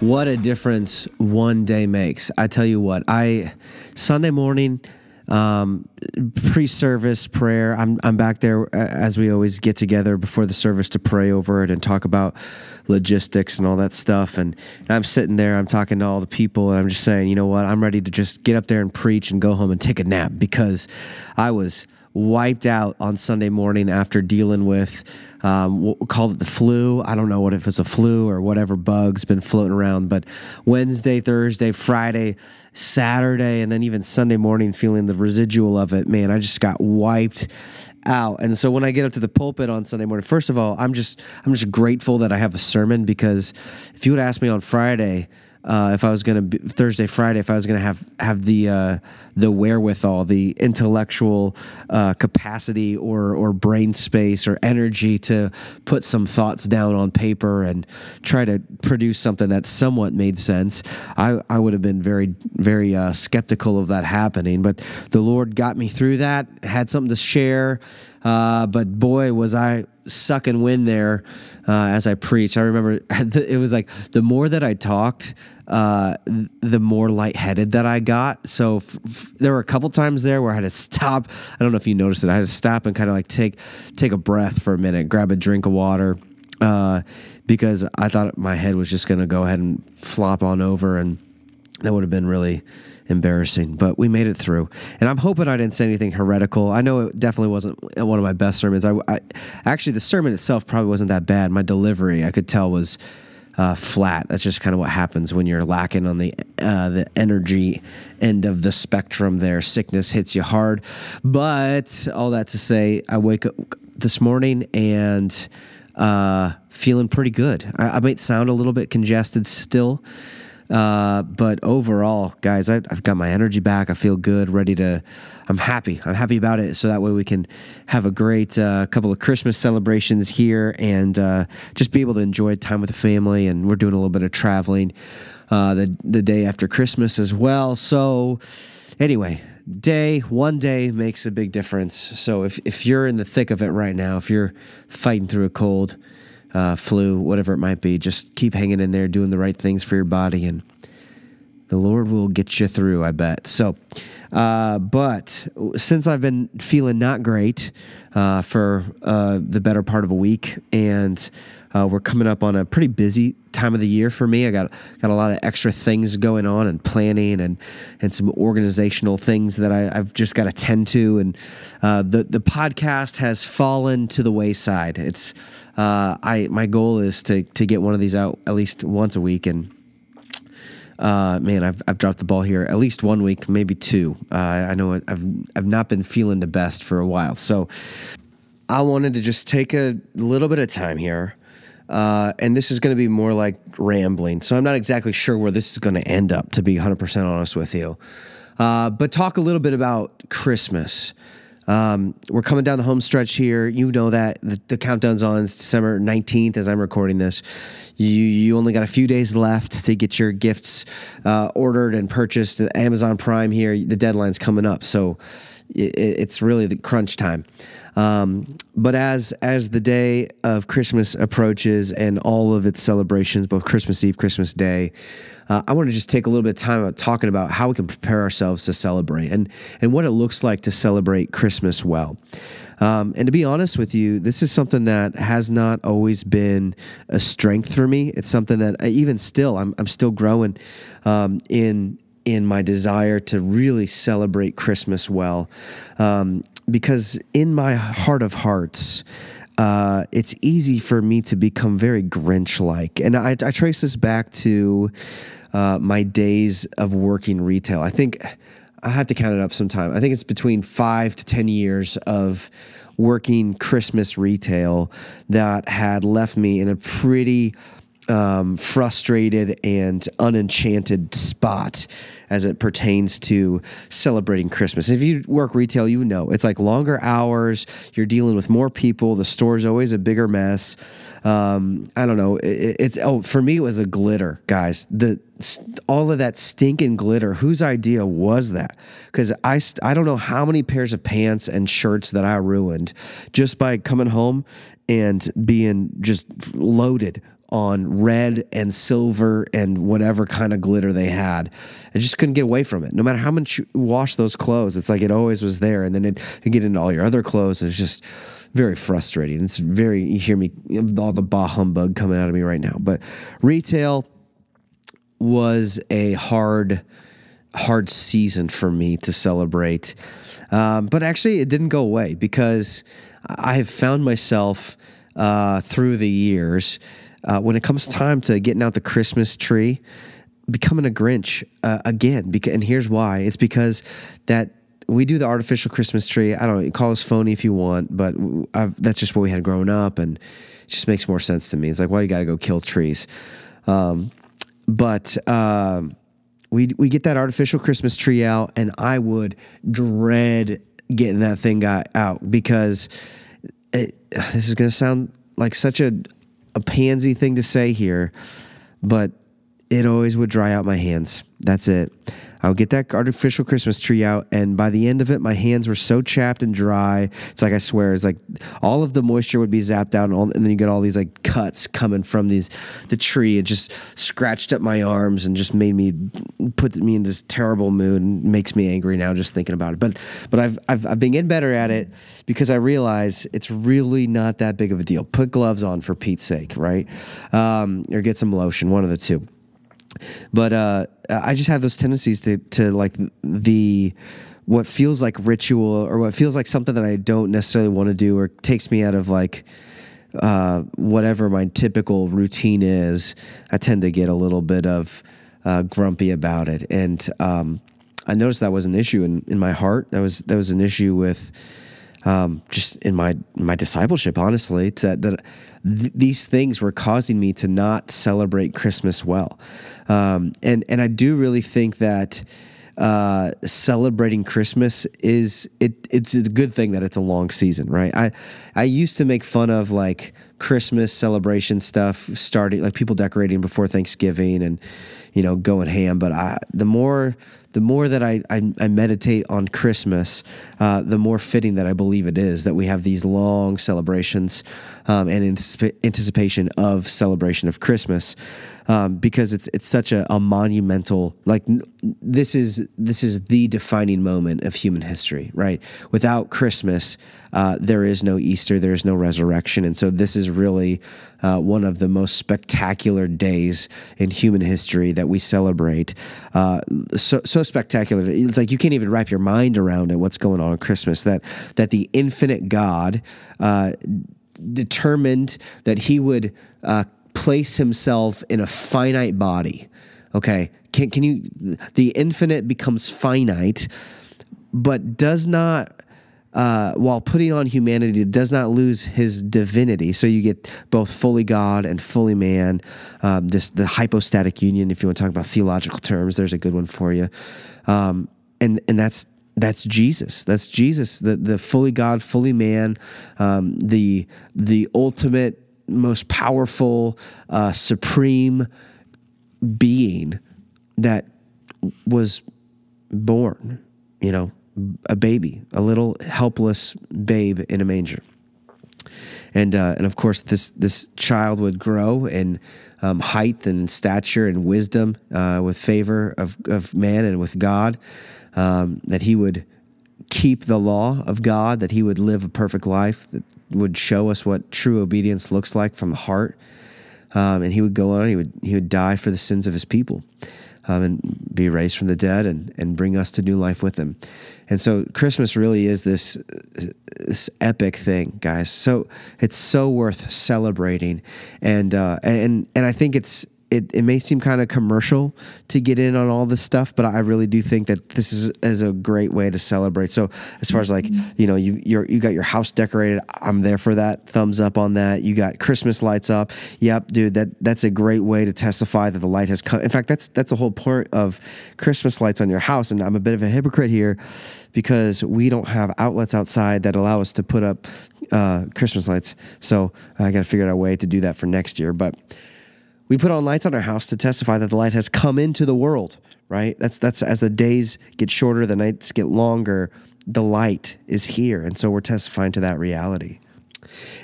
What a difference one day makes. I tell you what, I Sunday morning um, pre-service prayer. I'm I'm back there as we always get together before the service to pray over it and talk about logistics and all that stuff. And, and I'm sitting there, I'm talking to all the people, and I'm just saying, you know what? I'm ready to just get up there and preach and go home and take a nap because I was wiped out on Sunday morning after dealing with um, we'll it the flu. I don't know what if it's a flu or whatever bug's been floating around, but Wednesday, Thursday, Friday, Saturday, and then even Sunday morning, feeling the residual of it. Man, I just got wiped out. And so when I get up to the pulpit on Sunday morning, first of all, I'm just I'm just grateful that I have a sermon because if you would ask me on Friday uh, if I was going to Thursday, Friday, if I was going to have have the uh, the wherewithal, the intellectual uh, capacity, or or brain space, or energy to put some thoughts down on paper and try to produce something that somewhat made sense, I I would have been very very uh, skeptical of that happening. But the Lord got me through that. Had something to share. Uh, but boy, was I sucking wind there uh, as I preached. I remember it was like the more that I talked, uh, the more lightheaded that I got. So f- f- there were a couple times there where I had to stop. I don't know if you noticed it. I had to stop and kind of like take take a breath for a minute, grab a drink of water. Uh, because I thought my head was just going to go ahead and flop on over, and that would have been really embarrassing, but we made it through. And I'm hoping I didn't say anything heretical. I know it definitely wasn't one of my best sermons. I, I actually the sermon itself probably wasn't that bad. My delivery, I could tell, was uh, flat. That's just kind of what happens when you're lacking on the uh, the energy end of the spectrum. There, sickness hits you hard. But all that to say, I wake up this morning and uh, feeling pretty good. I, I might sound a little bit congested still. Uh, but overall, guys, I, have got my energy back. I feel good, ready to. I'm happy. I'm happy about it. So that way we can have a great uh, couple of Christmas celebrations here and uh, just be able to enjoy time with the family. And we're doing a little bit of traveling uh, the the day after Christmas as well. So anyway, day one day makes a big difference. So if if you're in the thick of it right now, if you're fighting through a cold uh, flu, whatever it might be. Just keep hanging in there, doing the right things for your body, and the Lord will get you through, I bet. So, uh, but since I've been feeling not great uh, for uh, the better part of a week, and uh, we're coming up on a pretty busy time of the year for me. I got got a lot of extra things going on and planning and and some organizational things that I, have just got to tend to. And uh, the the podcast has fallen to the wayside. It's uh, I my goal is to to get one of these out at least once a week and. Uh, man, I've, I've dropped the ball here at least one week, maybe two. Uh, I know I've I've not been feeling the best for a while, so I wanted to just take a little bit of time here uh, and this is going to be more like rambling. So I'm not exactly sure where this is going to end up, to be 100% honest with you. Uh, but talk a little bit about Christmas. Um, we're coming down the home stretch here. You know that the, the countdown's on it's December 19th as I'm recording this. You you only got a few days left to get your gifts uh, ordered and purchased. At Amazon Prime here, the deadline's coming up, so it's really the crunch time. Um, but as as the day of Christmas approaches and all of its celebrations, both Christmas Eve, Christmas Day, uh, I want to just take a little bit of time about talking about how we can prepare ourselves to celebrate and and what it looks like to celebrate Christmas well. Um, and to be honest with you, this is something that has not always been a strength for me. It's something that I, even still, I'm, I'm still growing um, in in my desire to really celebrate Christmas well, um, because in my heart of hearts. Uh, it's easy for me to become very Grinch like. And I, I, trace this back to uh, my days of working retail. I think I had to count it up sometime. I think it's between five to 10 years of working Christmas retail that had left me in a pretty um, frustrated and unenchanted spot as it pertains to celebrating Christmas. If you work retail, you know it's like longer hours. You're dealing with more people. The store's always a bigger mess. Um, I don't know. It, it's oh, for me, it was a glitter, guys. The all of that stinking glitter. Whose idea was that? Because I I don't know how many pairs of pants and shirts that I ruined just by coming home and being just loaded on red and silver and whatever kind of glitter they had. I just couldn't get away from it. No matter how much you wash those clothes, it's like it always was there. And then it, it get into all your other clothes. It's just very frustrating. It's very, you hear me, all the bah humbug coming out of me right now. But retail was a hard, hard season for me to celebrate. Um, but actually, it didn't go away because I have found myself uh, through the years uh, when it comes time to getting out the Christmas tree, becoming a Grinch uh, again. And here's why: it's because that we do the artificial Christmas tree. I don't know, call us phony if you want, but I've, that's just what we had growing up, and it just makes more sense to me. It's like, well, you got to go kill trees. Um, but uh, we we get that artificial Christmas tree out, and I would dread getting that thing out because it, this is going to sound like such a a pansy thing to say here, but it always would dry out my hands. That's it. I would get that artificial Christmas tree out, and by the end of it, my hands were so chapped and dry. It's like I swear, it's like all of the moisture would be zapped out, and, all, and then you get all these like cuts coming from these the tree. It just scratched up my arms and just made me put me in this terrible mood and makes me angry now just thinking about it. But but I've I've, I've been getting better at it because I realize it's really not that big of a deal. Put gloves on for Pete's sake, right? Um, or get some lotion, one of the two but uh, I just have those tendencies to to like the what feels like ritual or what feels like something that I don't necessarily want to do or takes me out of like uh, whatever my typical routine is. I tend to get a little bit of uh, grumpy about it, and um, I noticed that was an issue in, in my heart. That was that was an issue with um, just in my my discipleship, honestly, to, that th- these things were causing me to not celebrate Christmas well, um, and and I do really think that uh, celebrating Christmas is it it's a good thing that it's a long season, right? I I used to make fun of like Christmas celebration stuff starting like people decorating before Thanksgiving and you know going ham, but I the more the more that I, I, I meditate on Christmas, uh, the more fitting that I believe it is that we have these long celebrations um, and anticipation of celebration of Christmas um, because it's it's such a, a monumental like this is this is the defining moment of human history, right? Without Christmas, uh, there is no Easter, there is no resurrection, and so this is really uh, one of the most spectacular days in human history that we celebrate. Uh, so so spectacular, it's like you can't even wrap your mind around it. What's going on at Christmas? That that the infinite God uh, determined that He would uh, place himself in a finite body. Okay, can can you? The infinite becomes finite, but does not. Uh, while putting on humanity, does not lose his divinity. So you get both fully God and fully man. Um, this the hypostatic union, if you want to talk about theological terms, there's a good one for you. Um, and and that's that's Jesus. That's Jesus, the the fully God, fully man, um, the the ultimate most powerful, uh, supreme being that was born, you know, a baby, a little helpless babe in a manger. And, uh, and of course, this, this child would grow in um, height and stature and wisdom uh, with favor of, of man and with God, um, that he would keep the law of God, that he would live a perfect life that would show us what true obedience looks like from the heart. Um, and he would go on, he would, he would die for the sins of his people um, and be raised from the dead and, and bring us to new life with him. And so Christmas really is this, this epic thing, guys. So it's so worth celebrating. And, uh, and, and I think it's, it, it may seem kind of commercial to get in on all this stuff, but I really do think that this is, is a great way to celebrate. So as far as like, you know, you you're, you got your house decorated, I'm there for that. Thumbs up on that. You got Christmas lights up. Yep, dude, that that's a great way to testify that the light has come. In fact, that's that's a whole point of Christmas lights on your house. And I'm a bit of a hypocrite here because we don't have outlets outside that allow us to put up uh, Christmas lights. So I got to figure out a way to do that for next year. But we put on lights on our house to testify that the light has come into the world, right? That's that's as the days get shorter, the nights get longer, the light is here. And so we're testifying to that reality.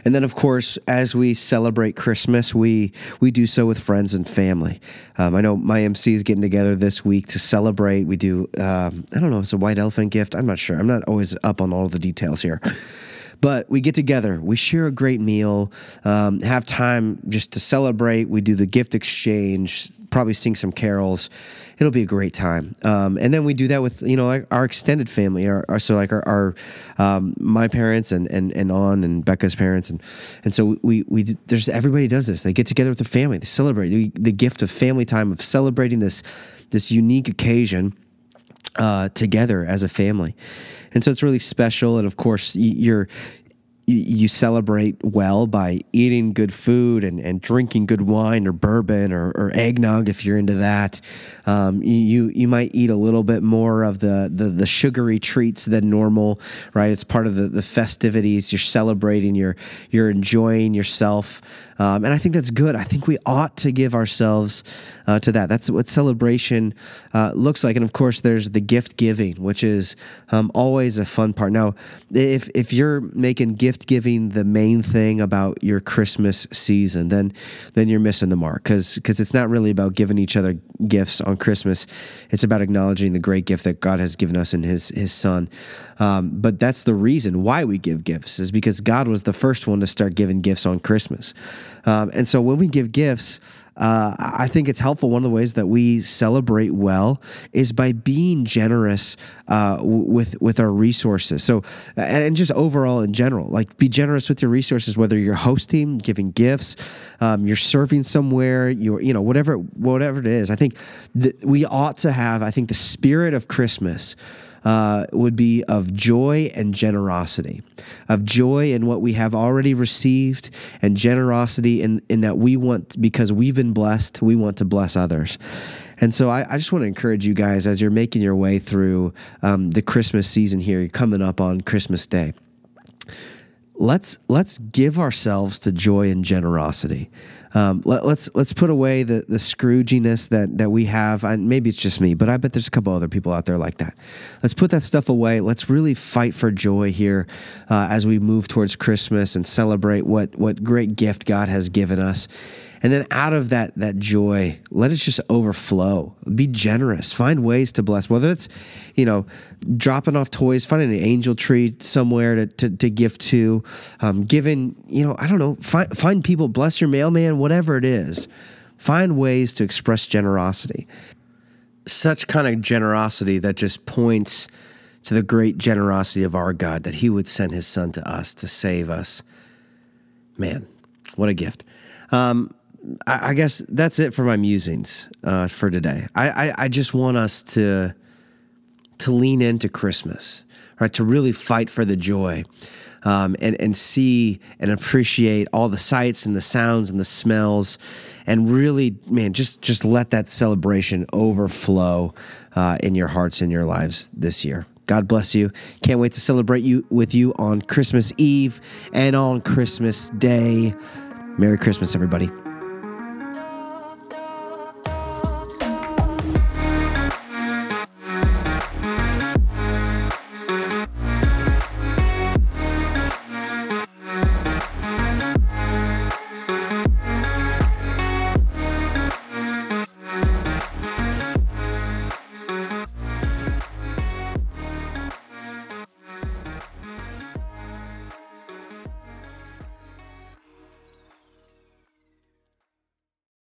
And then, of course, as we celebrate Christmas, we we do so with friends and family. Um, I know my MC is getting together this week to celebrate. We do, um, I don't know, it's a white elephant gift. I'm not sure. I'm not always up on all the details here. But we get together, we share a great meal, um, have time just to celebrate. We do the gift exchange, probably sing some carols. It'll be a great time. Um, and then we do that with you know like our extended family, our, our so like our, our um, my parents and and and on and Becca's parents and and so we we there's everybody does this. They get together with the family. They celebrate the, the gift of family time of celebrating this this unique occasion uh, together as a family. And so it's really special. And of course, you're you celebrate well by eating good food and, and drinking good wine or bourbon or, or eggnog if you're into that. Um, you you might eat a little bit more of the, the, the sugary treats than normal, right? It's part of the, the festivities. You're celebrating. You're you're enjoying yourself. Um, and I think that's good. I think we ought to give ourselves uh, to that. That's what celebration uh, looks like. And of course, there's the gift giving, which is um, always a fun part. Now, if if you're making gift giving the main thing about your Christmas season, then then you're missing the mark because it's not really about giving each other gifts on Christmas. It's about acknowledging the great gift that God has given us in His His Son. Um, but that's the reason why we give gifts is because God was the first one to start giving gifts on Christmas. Um, and so when we give gifts, uh, I think it's helpful. One of the ways that we celebrate well is by being generous uh, with with our resources. So, and just overall in general, like be generous with your resources. Whether you're hosting, giving gifts, um, you're serving somewhere, you're you know whatever whatever it is. I think that we ought to have. I think the spirit of Christmas uh, would be of joy and generosity, of joy in what we have already received, and generosity in, in that we want, because we've been blessed, we want to bless others. And so I, I, just want to encourage you guys as you're making your way through um, the Christmas season here, you're coming up on Christmas Day. Let's let's give ourselves to joy and generosity. Um, let, us let's, let's put away the the Scrooginess that that we have. And maybe it's just me, but I bet there's a couple other people out there like that. Let's put that stuff away. Let's really fight for joy here uh, as we move towards Christmas and celebrate what what great gift God has given us. And then out of that that joy, let it just overflow. Be generous. Find ways to bless. Whether it's, you know, dropping off toys, finding an angel tree somewhere to to, to give to, um, giving, you know, I don't know, find find people, bless your mailman, whatever it is. Find ways to express generosity. Such kind of generosity that just points to the great generosity of our God that He would send His Son to us to save us. Man, what a gift. Um, I, I guess that's it for my musings uh, for today. I, I, I just want us to to lean into Christmas, right? To really fight for the joy. Um, and, and see and appreciate all the sights and the sounds and the smells and really man just just let that celebration overflow uh, in your hearts and your lives this year god bless you can't wait to celebrate you with you on christmas eve and on christmas day merry christmas everybody